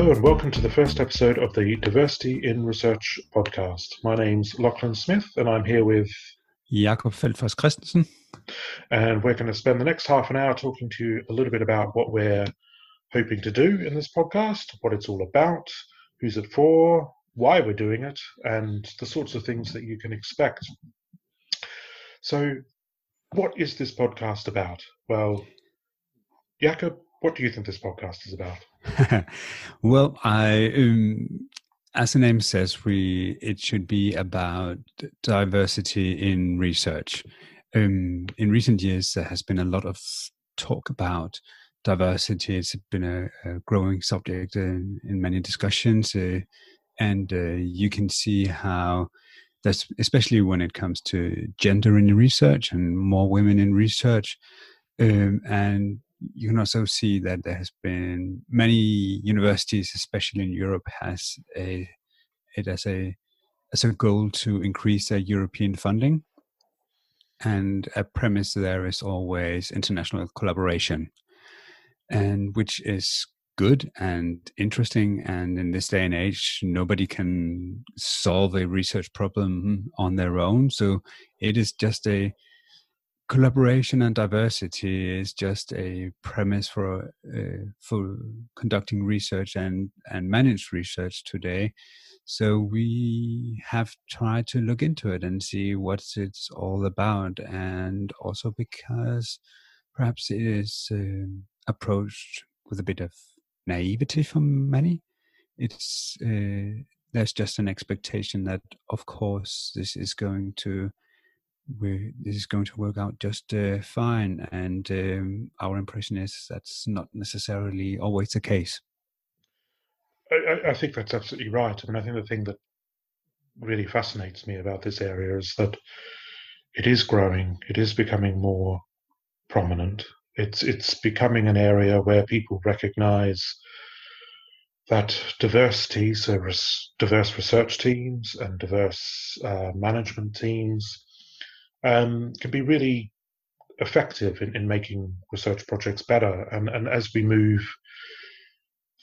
Hello and welcome to the first episode of the Diversity in Research podcast. My name's Lachlan Smith and I'm here with Jakob Feldfors Christensen. And we're going to spend the next half an hour talking to you a little bit about what we're hoping to do in this podcast, what it's all about, who's it for, why we're doing it, and the sorts of things that you can expect. So, what is this podcast about? Well, Jakob, what do you think this podcast is about? well, I, um, as the name says, we it should be about diversity in research. Um, in recent years, there has been a lot of talk about diversity. It's been a, a growing subject in, in many discussions, uh, and uh, you can see how that's especially when it comes to gender in research and more women in research. Um, and you can also see that there has been many universities, especially in Europe, has a it as a as a goal to increase their European funding, and a premise there is always international collaboration, and which is good and interesting. And in this day and age, nobody can solve a research problem on their own, so it is just a collaboration and diversity is just a premise for uh, for conducting research and and managed research today. So we have tried to look into it and see what it's all about and also because perhaps it is um, approached with a bit of naivety from many. It's uh, there's just an expectation that of course this is going to we this is going to work out just uh, fine. And um, our impression is that's not necessarily always the case. I, I, think that's absolutely right. I mean, I think the thing that really fascinates me about this area is that it is growing. It is becoming more prominent. It's it's becoming an area where people recognise that diversity, so res, diverse research teams and diverse uh, management teams, um, can be really effective in, in making research projects better. And, and as we move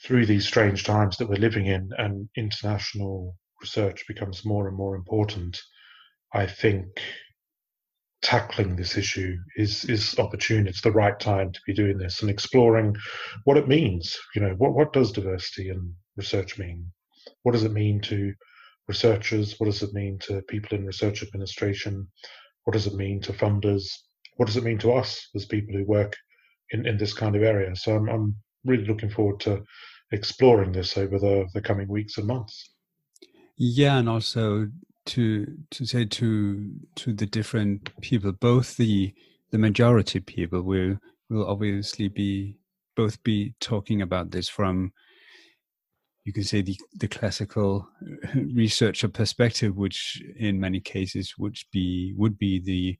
through these strange times that we're living in and international research becomes more and more important, I think tackling this issue is is opportune. It's the right time to be doing this and exploring what it means. You know, what what does diversity in research mean? What does it mean to researchers? What does it mean to people in research administration? What does it mean to funders? What does it mean to us as people who work in, in this kind of area? So I'm, I'm really looking forward to exploring this over the, the coming weeks and months. Yeah, and also to to say to to the different people, both the the majority people will will obviously be both be talking about this from you can say the, the classical researcher perspective, which in many cases would be would be the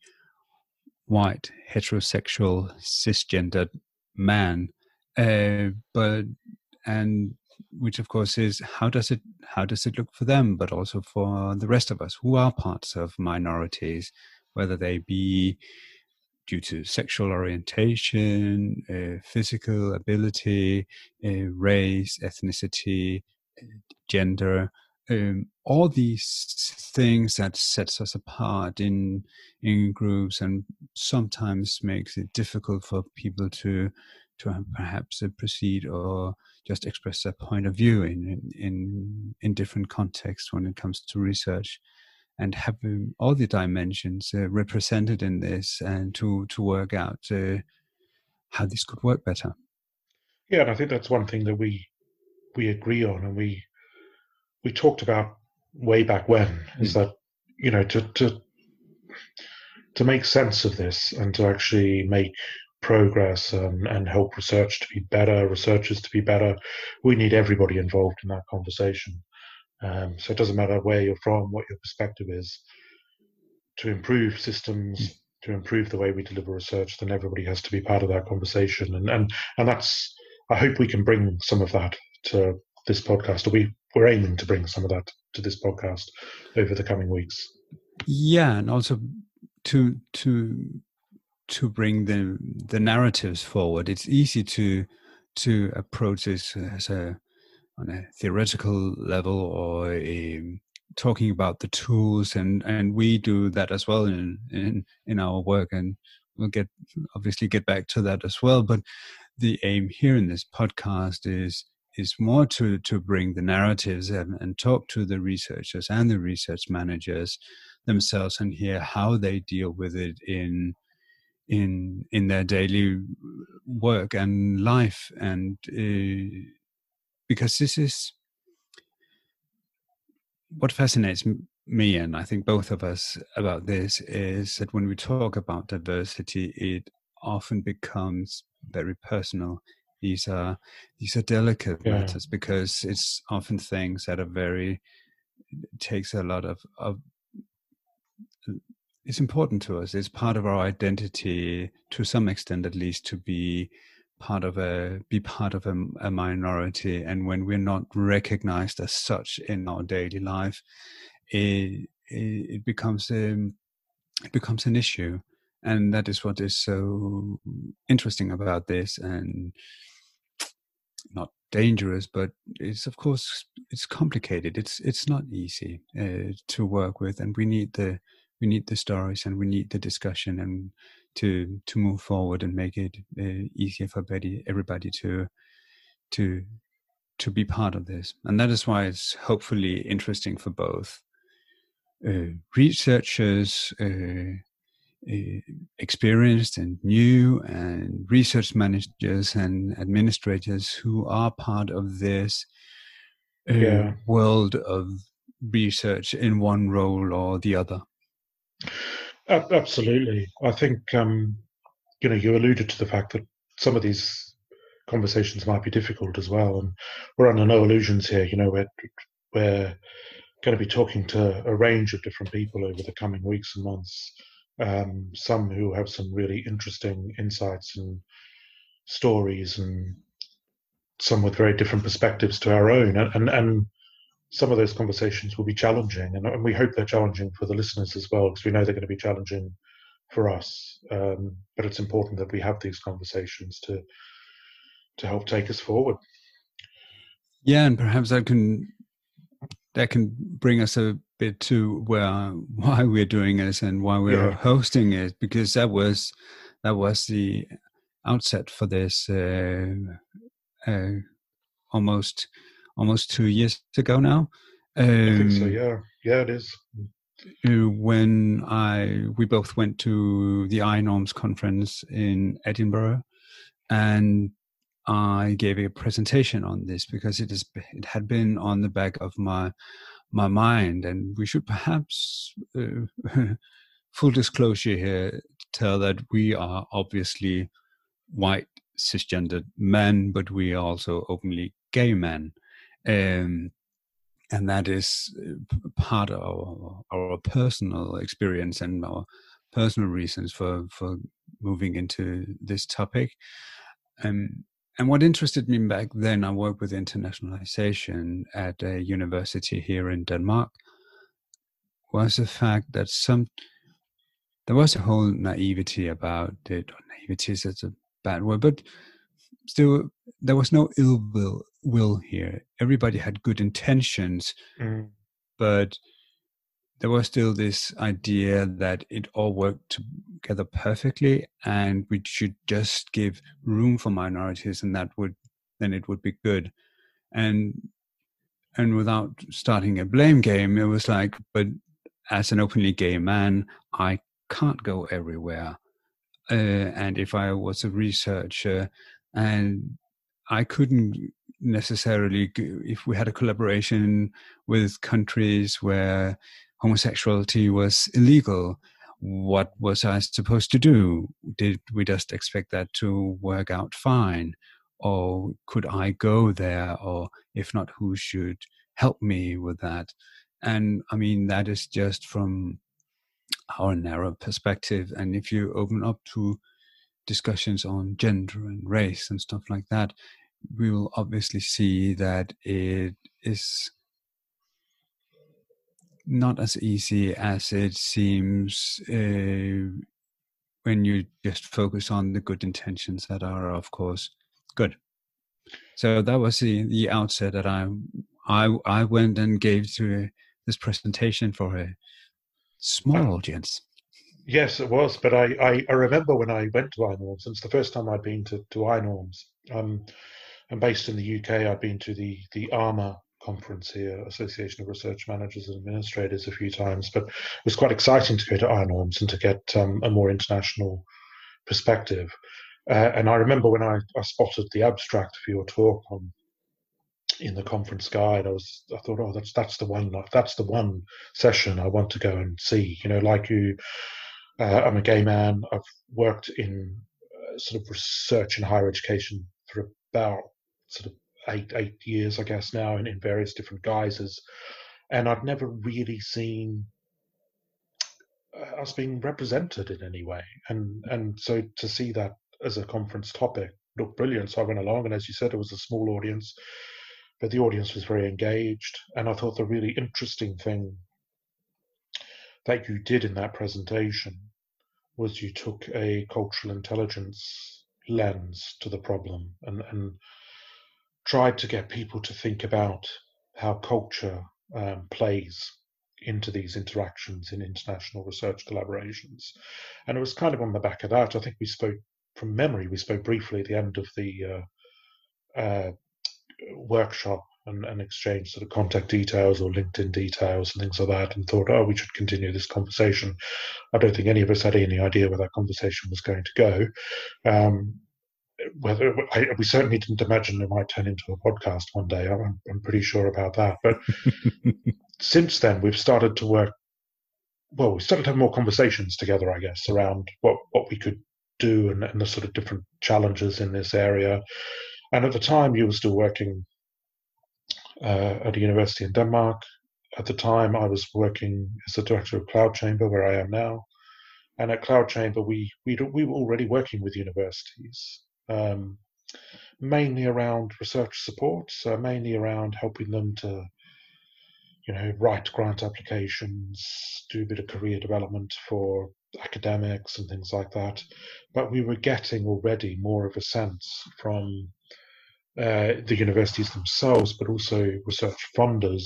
white heterosexual cisgendered man, uh, but and which of course is how does it how does it look for them, but also for the rest of us who are parts of minorities, whether they be due to sexual orientation, uh, physical ability, uh, race, ethnicity, uh, gender, um, all these things that sets us apart in in groups and sometimes makes it difficult for people to to perhaps proceed or just express their point of view in in in different contexts when it comes to research and having all the dimensions uh, represented in this and to to work out uh, how this could work better yeah and i think that's one thing that we we agree on and we we talked about way back when mm. is that you know to to to make sense of this and to actually make progress and, and help research to be better researchers to be better we need everybody involved in that conversation um, so it doesn't matter where you're from, what your perspective is. To improve systems, mm. to improve the way we deliver research, then everybody has to be part of that conversation. And and and that's I hope we can bring some of that to this podcast. Or we we're aiming to bring some of that to this podcast over the coming weeks. Yeah, and also to to to bring the the narratives forward. It's easy to to approach this as a on a theoretical level or a, talking about the tools and and we do that as well in in in our work and we'll get obviously get back to that as well. But the aim here in this podcast is is more to to bring the narratives and, and talk to the researchers and the research managers themselves and hear how they deal with it in in in their daily work and life. And uh, because this is what fascinates me and i think both of us about this is that when we talk about diversity it often becomes very personal these are these are delicate yeah. matters because it's often things that are very takes a lot of, of it's important to us. It's part of our identity to some extent, at least, to be part of a be part of a, a minority. And when we're not recognized as such in our daily life, it it, becomes a um, it becomes an issue, and that is what is so interesting about this, and not dangerous, but it's of course it's complicated. It's it's not easy uh, to work with, and we need the we need the stories and we need the discussion and to to move forward and make it uh, easier for everybody, everybody to to to be part of this and that is why it's hopefully interesting for both uh, researchers uh, uh experienced and new and research managers and administrators who are part of this uh, yeah. world of research in one role or the other Absolutely. I think, um, you know, you alluded to the fact that some of these conversations might be difficult as well. And we're under no illusions here. You know, we're, we're going to be talking to a range of different people over the coming weeks and months. Um, some who have some really interesting insights and stories, and some with very different perspectives to our own. And, and, and some of those conversations will be challenging, and, and we hope they're challenging for the listeners as well, because we know they're going to be challenging for us. Um, but it's important that we have these conversations to to help take us forward. Yeah, and perhaps that can that can bring us a bit to where why we're doing this and why we're yeah. hosting it, because that was that was the outset for this uh, uh, almost almost two years ago now. Um, I think so. Um, yeah, yeah, it is. Uh, when I we both went to the INORMS conference in Edinburgh, and I gave a presentation on this because it is it had been on the back of my my mind, and we should perhaps uh, full disclosure here tell that we are obviously white cisgendered men, but we are also openly gay men. Um, and that is uh, part of our, our, personal experience and our personal reasons for, for moving into this topic. Um, and what interested me back then, I worked with internationalization at a university here in Denmark, was the fact that some there was a whole naivety about it. Naivety is a bad word, but still there was no ill will will here. Everybody had good intentions, mm. but there was still this idea that it all worked together perfectly and we should just give room for minorities and that would then it would be good and and without starting a blame game it was like but as an openly gay man i can't go everywhere uh, and if i was a researcher and I couldn't necessarily, if we had a collaboration with countries where homosexuality was illegal, what was I supposed to do? Did we just expect that to work out fine? Or could I go there? Or if not, who should help me with that? And I mean, that is just from our narrow perspective. And if you open up to discussions on gender and race and stuff like that, we will obviously see that it is not as easy as it seems uh, when you just focus on the good intentions that are, of course, good. so that was the the outset that I I I went and gave to this presentation for a small audience. Yes, it was. But I, I, I, remember when I went to INORMS, and it's the first time I'd been to, to INORMS. Um, I'm based in the UK. I've been to the, the ARMA conference here, Association of Research Managers and Administrators, a few times. But it was quite exciting to go to INORMS and to get um, a more international perspective. Uh, and I remember when I, I spotted the abstract for your talk on in the conference guide, I was I thought, oh, that's that's the one that's the one session I want to go and see. You know, like you, uh, I'm a gay man. I've worked in uh, sort of research in higher education for about sort of eight eight years, I guess now, in, in various different guises, and I've never really seen uh, us being represented in any way. And and so to see that as a conference topic looked brilliant. So I went along, and as you said, it was a small audience, but the audience was very engaged. And I thought the really interesting thing that you did in that presentation was you took a cultural intelligence lens to the problem and, and tried to get people to think about how culture um, plays into these interactions in international research collaborations. And it was kind of on the back of that. I think we spoke from memory, we spoke briefly at the end of the uh, uh, workshop and, and exchanged sort of contact details or LinkedIn details and things like that, and thought, oh, we should continue this conversation. I don't think any of us had any idea where that conversation was going to go. Um, whether I, we certainly didn't imagine it might turn into a podcast one day. I'm, I'm pretty sure about that. But since then, we've started to work. Well, we started to have more conversations together, I guess, around what what we could do and, and the sort of different challenges in this area. And at the time, you were still working at a university in Denmark. At the time, I was working as the director of Cloud Chamber, where I am now. And at Cloud Chamber, we we, we were already working with universities, um, mainly around research support, so mainly around helping them to, you know, write grant applications, do a bit of career development for academics and things like that. But we were getting already more of a sense from uh, the universities themselves, but also research funders,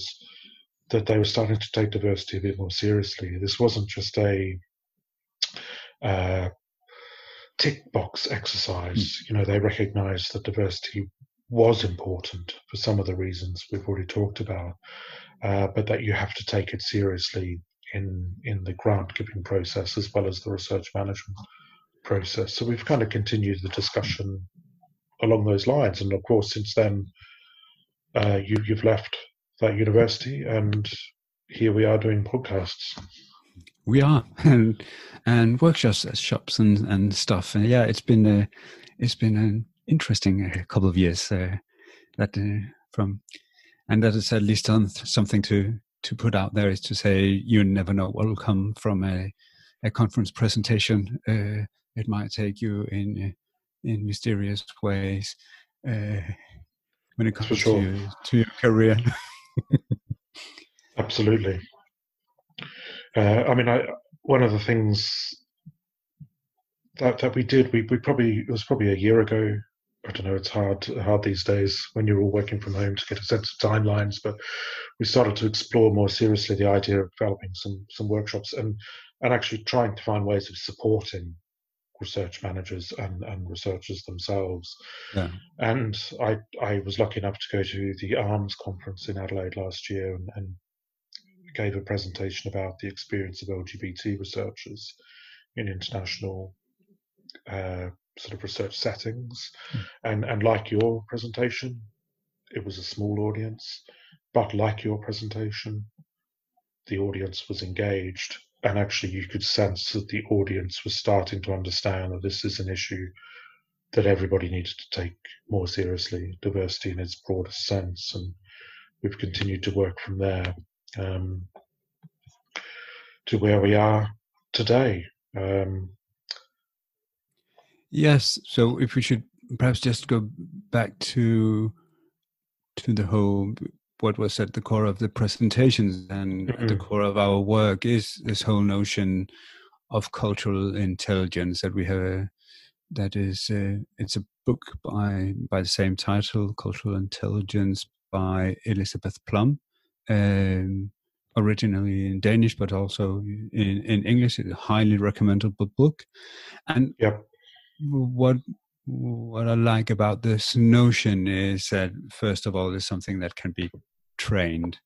that they were starting to take diversity a bit more seriously. This wasn't just a uh, tick box exercise. Mm. You know, they recognized that diversity was important for some of the reasons we've already talked about, uh, but that you have to take it seriously in in the grant giving process as well as the research management process. So we've kind of continued the discussion along those lines, and of course, since then, uh, you, you've left that university, and here we are doing podcasts. We are, and and workshops, uh, shops, and and stuff. And yeah, it's been a it's been an interesting uh, couple of years. Uh, that uh, from, and that is at least on something to to put out there is to say you never know what will come from a, a conference presentation. Uh, it might take you in uh, in mysterious ways uh, when it comes sure. to, to your career. Absolutely. Uh, I mean, I, one of the things that that we did, we, we probably it was probably a year ago I don't know, it's hard hard these days when you're all working from home to get a sense of timelines. But we started to explore more seriously the idea of developing some some workshops and and actually trying to find ways of supporting research managers and, and researchers themselves. Yeah. And I I was lucky enough to go to the ARMS conference in Adelaide last year and, and gave a presentation about the experience of LGBT researchers in international uh, sort of research settings. Mm. And, and like your presentation, it was a small audience, but like your presentation, the audience was engaged. And actually, you could sense that the audience was starting to understand that this is an issue that everybody needed to take more seriously, diversity in its broadest sense. And we've continued to work from there um, to where we are today. Um, Yes. So if we should perhaps just go back to to the whole what was at the core of the presentations and mm-hmm. the core of our work is this whole notion of cultural intelligence that we have that is uh, it's a book by by the same title, Cultural Intelligence by Elizabeth Plum. Um, originally in Danish, but also in, in English. It's a highly recommendable book. And yep. what what I like about this notion is that first of all, it's something that can be trained,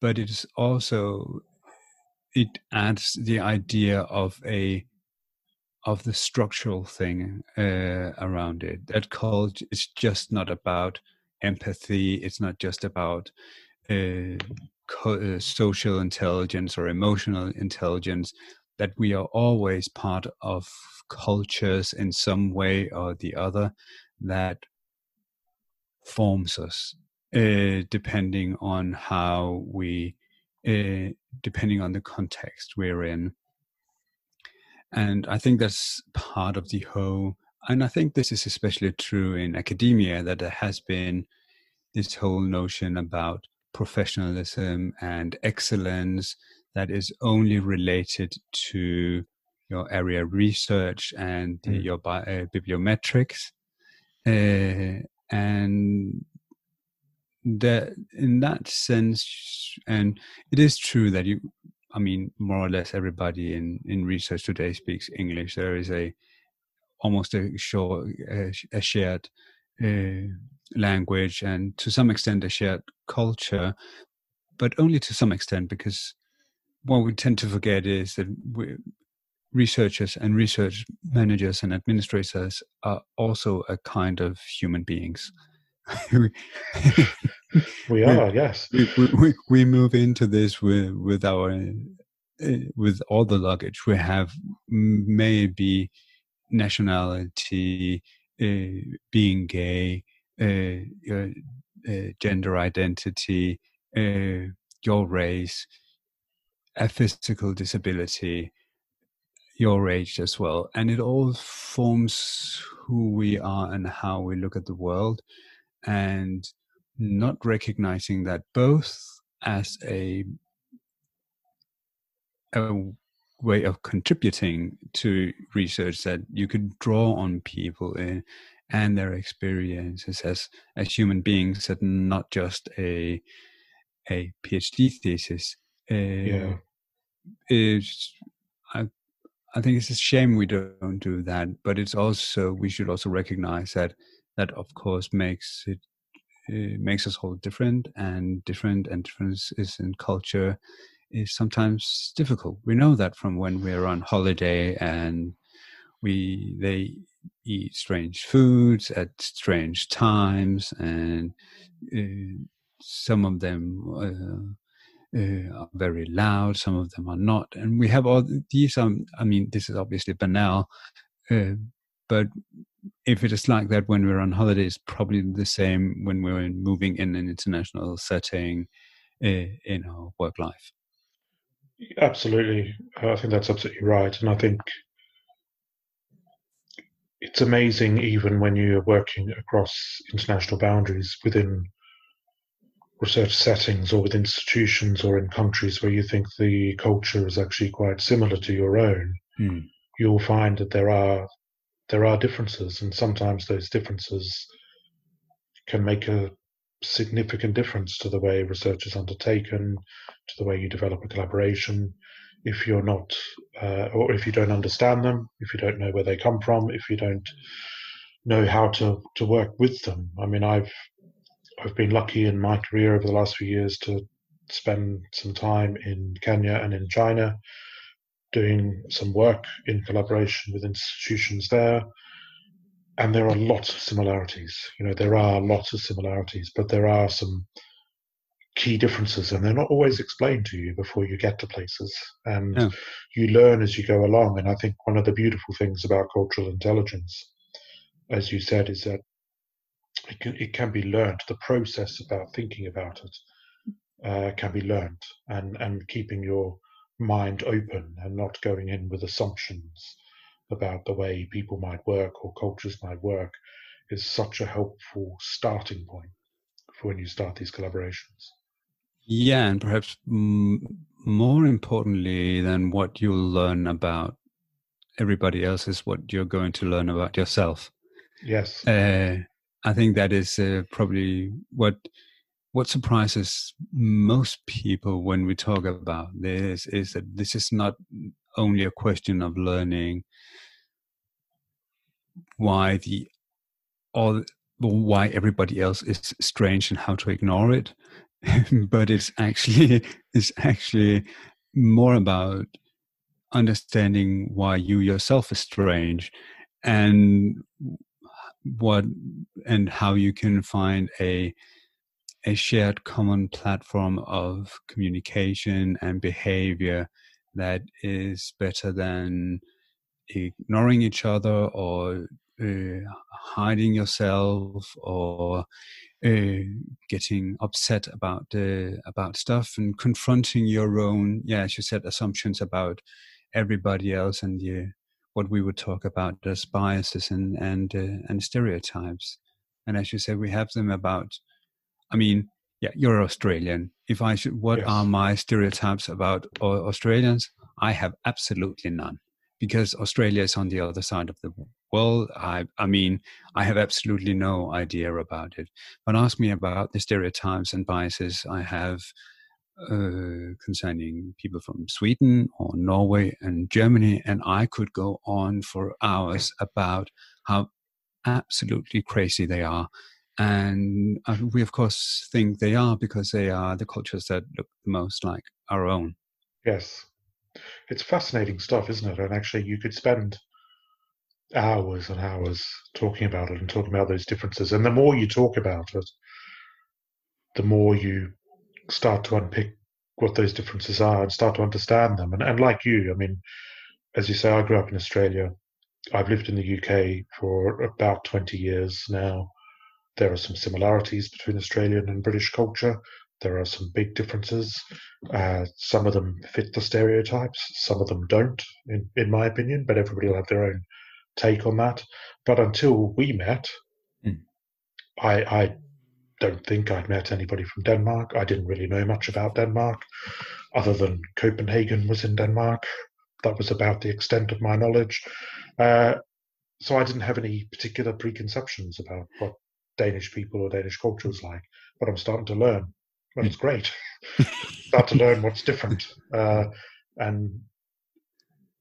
but it's also it adds the idea of a of the structural thing uh, around it. That culture is just not about empathy. It's not just about uh, co- uh, social intelligence or emotional intelligence. That we are always part of cultures in some way or the other that forms us, uh, depending on how we, uh, depending on the context we're in. And I think that's part of the whole and I think this is especially true in academia that there has been this whole notion about professionalism and excellence that is only related to your area research and mm. your bi- uh, bibliometrics. Uh, and that in that sense, and it is true that you, I mean, more or less everybody in, in research today speaks English. There is a almost a, short, a, shared uh, language and to some extent a shared culture, but only to some extent because what we tend to forget is that we, researchers and research managers and administrators are also a kind of human beings. we are, yes. We, we, we, move into this with with our uh, with all the luggage we have, maybe nationality, uh, being gay, uh, uh, gender identity, uh, your race, a physical disability, your age as well. And it all forms who we are and how we look at the world. And not recognizing that both as a, a way of contributing to research that you could draw on people in, and their experiences as as human beings and not just a a PhD thesis. Uh, yeah. Is I I think it's a shame we don't do that, but it's also we should also recognize that that of course makes it, it makes us all different and different and differences in culture is sometimes difficult. We know that from when we're on holiday and we they eat strange foods at strange times, and uh, some of them uh, uh, are very loud, some of them are not. And we have all these. Um, I mean, this is obviously banal, but if it is like that when we're on holiday, it's probably the same when we're moving in an international setting uh, in our work life. Absolutely, I think that's absolutely right, and I think it's amazing even when you're working across international boundaries within research settings or with institutions or in countries where you think the culture is actually quite similar to your own hmm. you'll find that there are there are differences and sometimes those differences can make a significant difference to the way research is undertaken to the way you develop a collaboration if you're not, uh, or if you don't understand them, if you don't know where they come from, if you don't know how to, to work with them. I mean, I've I've been lucky in my career over the last few years to spend some time in Kenya and in China, doing some work in collaboration with institutions there. And there are lots of similarities. You know, there are lots of similarities, but there are some key differences and they're not always explained to you before you get to places and yeah. you learn as you go along and i think one of the beautiful things about cultural intelligence as you said is that it can, it can be learned the process about thinking about it uh, can be learned and and keeping your mind open and not going in with assumptions about the way people might work or cultures might work is such a helpful starting point for when you start these collaborations yeah, and perhaps m- more importantly than what you'll learn about everybody else is what you're going to learn about yourself. Yes. Uh, I think that is uh, probably what what surprises most people when we talk about this is that this is not only a question of learning why the all why everybody else is strange and how to ignore it but it's actually it's actually more about understanding why you yourself is strange and what and how you can find a a shared common platform of communication and behavior that is better than ignoring each other or uh, hiding yourself or uh, getting upset about uh, about stuff and confronting your own yeah as you said assumptions about everybody else and the, what we would talk about as biases and and uh, and stereotypes. And as you said we have them about I mean, yeah, you're Australian. If I should, what yes. are my stereotypes about Australians? I have absolutely none because Australia is on the other side of the world. I, I mean, I have absolutely no idea about it. But ask me about the stereotypes and biases I have uh, concerning people from Sweden or Norway and Germany, and I could go on for hours about how absolutely crazy they are and uh, we of course think they are because they are the cultures that look the most like our own. Yes. It's fascinating stuff isn't it? And actually you could spend hours and hours talking about it and talking about those differences. And the more you talk about it the more you start to unpick what those differences are and start to understand them. And, and like you i mean as you say i grew up in australia. I've lived in the uk for about 20 years now there are some similarities between Australian and British culture. There are some big differences. Uh, some of them fit the stereotypes, some of them don't, in, in my opinion, but everybody will have their own take on that. But until we met, mm. I, I don't think I'd met anybody from Denmark. I didn't really know much about Denmark, other than Copenhagen was in Denmark. That was about the extent of my knowledge. Uh, so I didn't have any particular preconceptions about what Danish people or Danish culture is like, but I'm starting to learn. Well, it's great. Start to learn what's different uh, and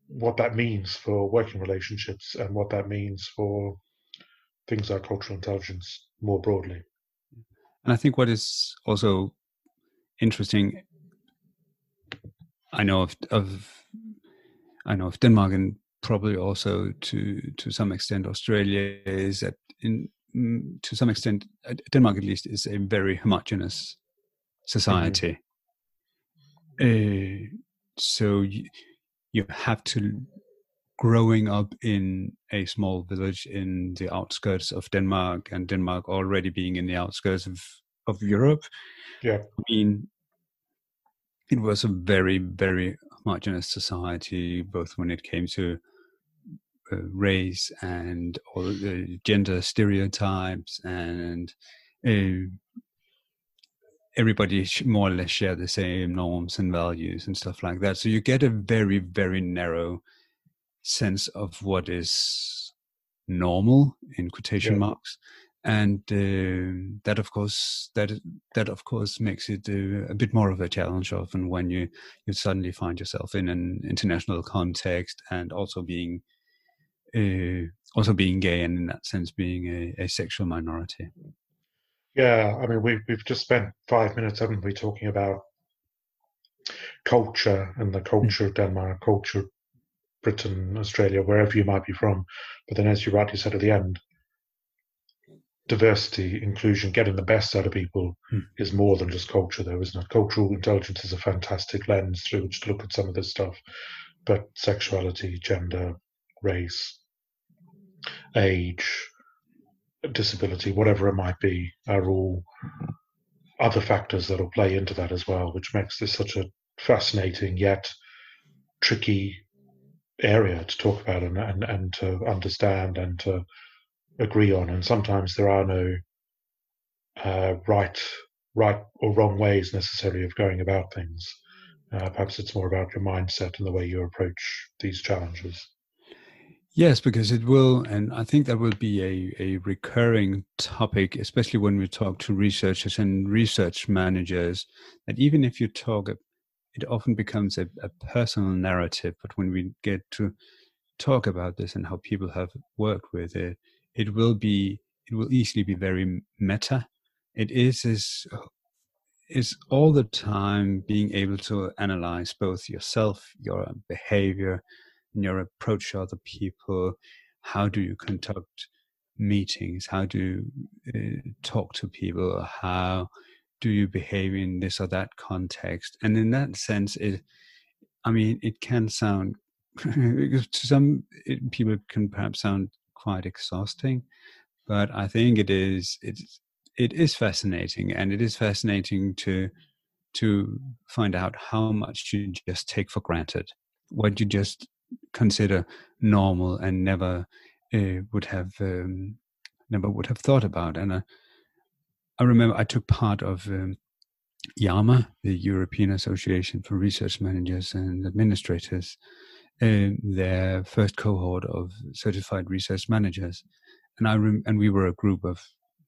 what that means for working relationships and what that means for things like cultural intelligence more broadly. And I think what is also interesting, I know of, of I know of Denmark and probably also to to some extent Australia is that in to some extent, uh, Denmark at least is a very homogenous society. Mm-hmm. Uh, so you, you have to growing up in a small village in the outskirts of Denmark, and Denmark already being in the outskirts of of Europe. Yeah, I mean, it was a very very homogenous society, both when it came to race and or gender stereotypes and uh, everybody more or less share the same norms and values and stuff like that so you get a very very narrow sense of what is normal in quotation yeah. marks and uh, that of course that that of course makes it uh, a bit more of a challenge often when you you suddenly find yourself in an international context and also being uh, also being gay and in that sense being a, a, sexual minority. Yeah, I mean we've we've just spent five minutes, haven't we, talking about culture and the hmm. culture of Denmark, culture Britain, Australia, wherever you might be from. But then, as you rightly said at the end, diversity, inclusion, getting the best out of people mm. is more than just culture, though, isn't it? Cultural intelligence is a fantastic lens through which to look at some of this stuff. But sexuality, gender, race, age, disability, whatever it might be, are all other factors that will play into that as well, which makes this such a fascinating yet tricky area to talk about and, and, and to understand and to agree on. And sometimes there are no uh, right right or wrong ways necessarily of going about things. Uh, perhaps it's more about your mindset and the way you approach these challenges. Yes, because it will, and I think that will be a, a recurring topic, especially when we talk to researchers and research managers. That even if you talk, it often becomes a, a personal narrative. But when we get to talk about this and how people have worked with it, it will be it will easily be very meta. It is is is all the time being able to analyze both yourself, your behavior, in your approach to other people? How do you conduct meetings? How do you uh, talk to people? How do you behave in this or that context? And in that sense it i mean it can sound to some it, people can perhaps sound quite exhausting but i think it is it's it is fascinating and it is fascinating to to find out how much you just take for granted. What you just consider normal and never uh, would have um, never would have thought about. And uh, I remember I took part of um, EARMA, the European Association for Research Managers and Administrators, uh, their first cohort of certified research managers, and I rem- and we were a group of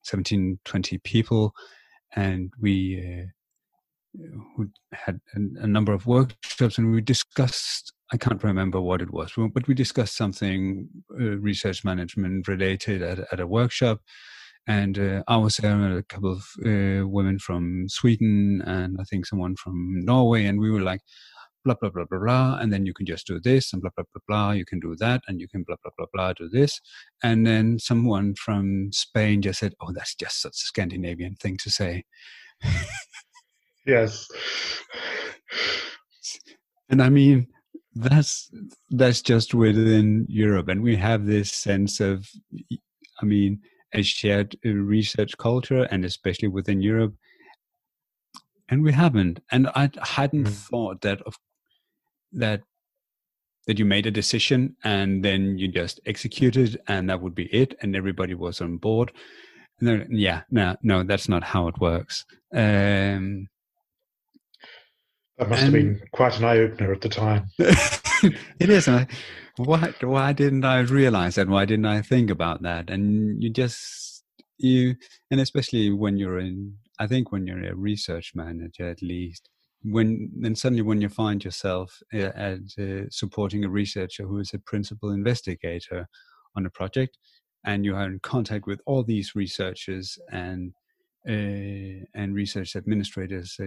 17, 20 people, and we. Uh, who had a, a number of workshops and we discussed I can't remember what it was, but we discussed something uh, research management related at, at a workshop. And uh, I was there with a couple of uh, women from Sweden and I think someone from Norway. And we were like, blah, blah, blah, blah, blah. And then you can just do this and blah, blah, blah, blah. You can do that and you can blah, blah, blah, blah, do this. And then someone from Spain just said, oh, that's just such a Scandinavian thing to say. yes. And I mean, that's that's just within Europe, and we have this sense of, I mean, a shared uh, research culture, and especially within Europe. And we haven't, and I hadn't mm. thought that of that that you made a decision and then you just executed, and that would be it, and everybody was on board. No, yeah, no, no, that's not how it works. Um, that must and, have been quite an eye opener at the time. it is. I, why, why didn't I realize that? Why didn't I think about that? And you just, you, and especially when you're in, I think when you're a research manager at least, when then suddenly when you find yourself uh, at uh, supporting a researcher who is a principal investigator on a project and you are in contact with all these researchers and and research administrators uh,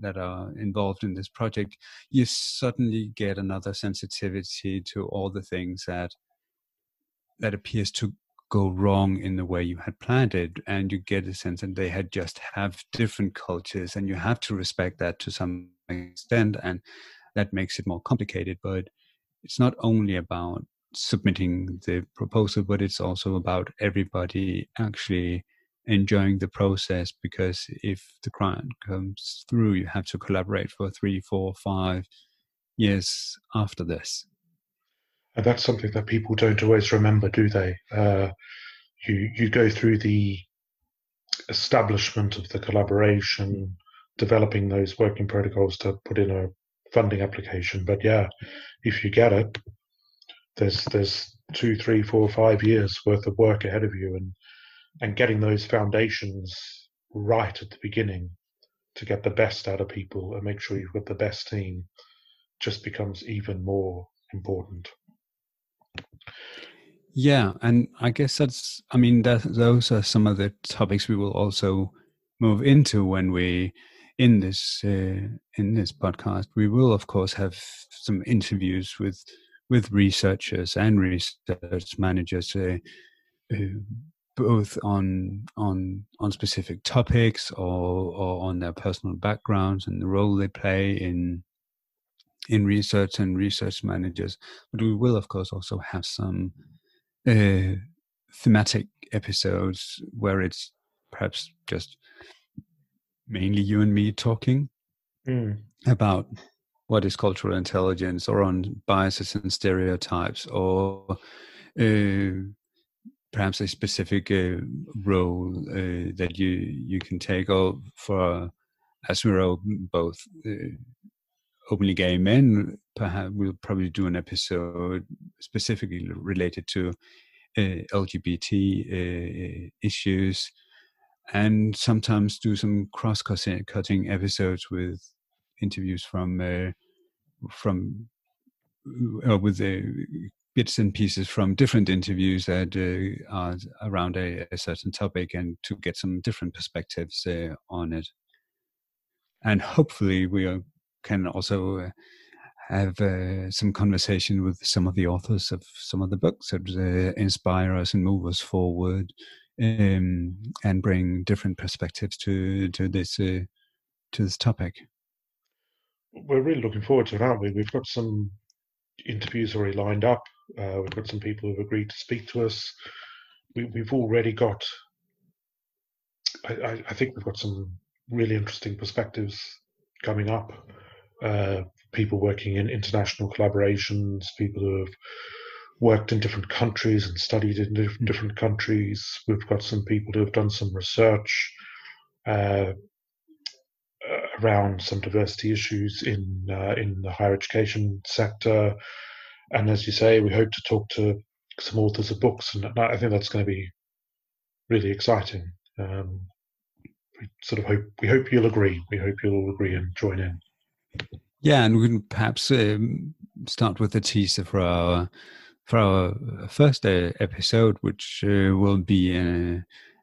that are involved in this project, you suddenly get another sensitivity to all the things that that appears to go wrong in the way you had planned it and you get a sense that they had just have different cultures and you have to respect that to some extent and that makes it more complicated. But it's not only about submitting the proposal but it's also about everybody actually enjoying the process because if the grant comes through, you have to collaborate for three, four, five years after this. And that's something that people don't always remember, do they? Uh, you you go through the establishment of the collaboration, developing those working protocols to put in a funding application. But yeah, if you get it, there's there's two, three, four, five years worth of work ahead of you, and and getting those foundations right at the beginning to get the best out of people and make sure you've got the best team just becomes even more important. Yeah, and I guess that's. I mean, that those are some of the topics we will also move into when we in this uh, in this podcast. We will, of course, have some interviews with with researchers and research managers uh, both on on on specific topics or or on their personal backgrounds and the role they play in in research and research managers but we will of course also have some uh, thematic episodes where it's perhaps just mainly you and me talking mm. about what is cultural intelligence or on biases and stereotypes or uh, perhaps a specific uh, role uh, that you you can take or for as we know both uh, openly gay men. Perhaps we'll probably do an episode specifically related to uh, LGBT uh, issues, and sometimes do some cross-cutting episodes with interviews from uh, from uh, with the bits and pieces from different interviews that uh, are around a, a, certain topic and to get some different perspectives uh, on it. And hopefully, we can also uh, have uh, some conversation with some of the authors of some of the books that uh, inspire us and move us forward um, and bring different perspectives to to this uh, to this topic. We're really looking forward to it, aren't we? We've got some interviews already lined up. Uh, we've got some people who've agreed to speak to us. We, have already got. I, I, think we've got some really interesting perspectives coming up. Uh, people working in international collaborations, people who have worked in different countries and studied in different countries. We've got some people who have done some research uh, around some diversity issues in uh, in the higher education sector. And as you say, we hope to talk to some authors of books, and I think that's going to be really exciting. Um, we sort of hope we hope you'll agree. We hope you'll all agree and join in. Yeah, and we can perhaps um, start with a teaser for our for our first uh, episode, which uh, will be uh,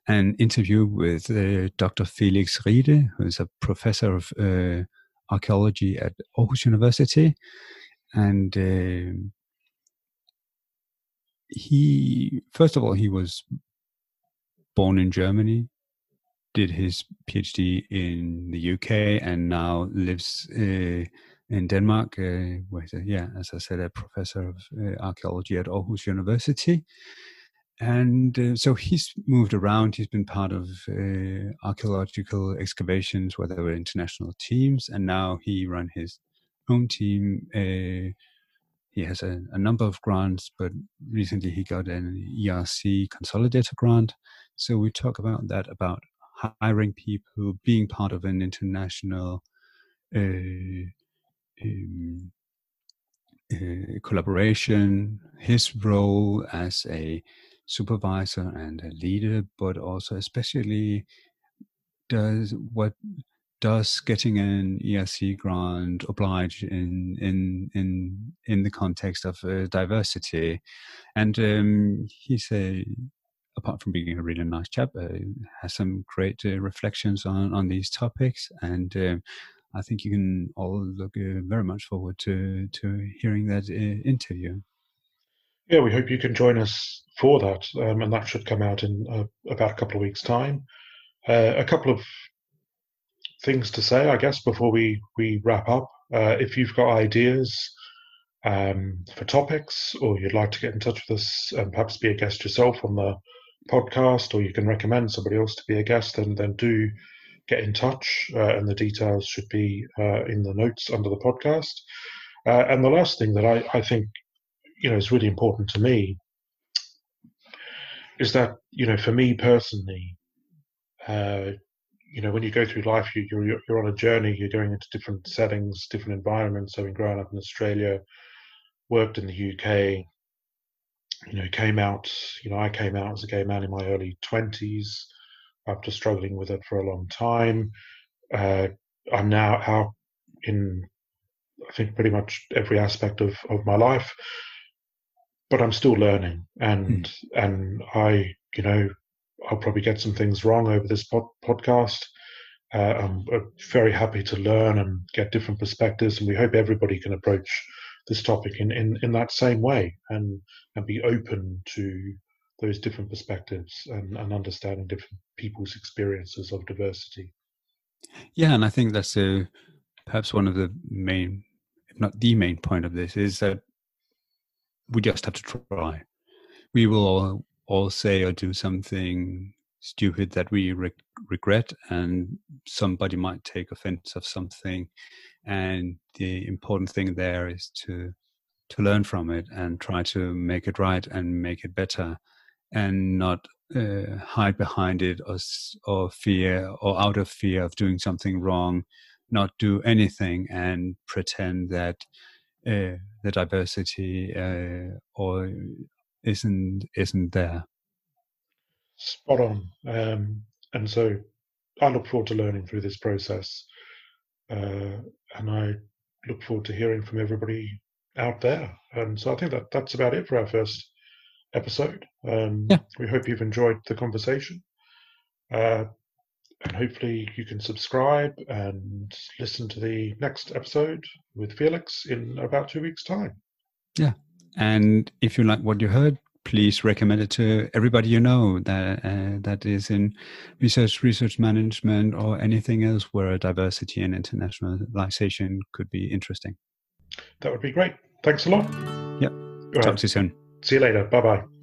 an interview with uh, Dr. Felix Riede, who is a professor of uh, archaeology at Aarhus University, and um, he first of all he was born in Germany did his PhD in the UK and now lives uh, in Denmark. Uh, yeah, as I said, a professor of uh, archaeology at Aarhus University. And uh, so he's moved around. He's been part of uh, archaeological excavations where there were international teams, and now he run his own team. He has a, a, number of grants, but recently he got an ERC consolidator grant. So we talk about that about hiring people, being part of an international uh, um, uh, collaboration, his role as a supervisor and a leader, but also especially does what does getting an ERC grant oblige in in in in the context of uh, diversity? And um, he's apart from being a really nice chap, uh, has some great uh, reflections on on these topics, and um, I think you can all look uh, very much forward to to hearing that uh, interview. Yeah, we hope you can join us for that, um, and that should come out in about a couple of weeks' time. A couple of things to say, I guess, before we we wrap up. if you've got ideas um, for topics, or you'd like to get in touch with us and perhaps be a guest yourself on the podcast or you can recommend somebody else to be a guest, then then do get in touch. Uh, and the details should be uh, in the notes under the podcast. Uh, and the last thing that I, I think you know is really important to me is that you know for me personally, uh, you know when you go through life, you, you're you're on a journey. You're going into different settings, different environments. Having growing up in Australia, worked in the UK, you know, came out, you know, I came out as a gay man in my early 20s after struggling with it for a long time. Uh, I'm now out in, I think, pretty much every aspect of, of my life, but I'm still learning. And, mm. and I, you know, I'll probably get some things wrong over this pod- podcast. Uh, I'm uh, very happy to learn and get different perspectives, and we hope everybody can approach this topic in, in, in that same way and, and be open to those different perspectives and, and understanding different people's experiences of diversity. Yeah, and I think that's a, perhaps one of the main, if not the main point of this, is that we just have to try. We will all, all say or do something stupid that we re- regret, and somebody might take offense of something, and the important thing there is to to learn from it and try to make it right and make it better and not uh, hide behind it or, or fear or out of fear of doing something wrong not do anything and pretend that uh, the diversity uh, or isn't isn't there. Spot on. Um, and so I look forward to learning through this process, uh, and I look forward to hearing from everybody out there. And so I think that that's about it for our first episode. Um, yeah. We hope you've enjoyed the conversation. Uh, and hopefully you can subscribe and listen to the next episode with Felix in about two weeks' time. Yeah. And if you like what you heard, please recommend it to everybody you know that uh, that is in research, research management, or anything else where diversity and internationalization could be interesting. That would be great. Thanks a lot. Yep. Talk to you soon. See you later. Bye bye.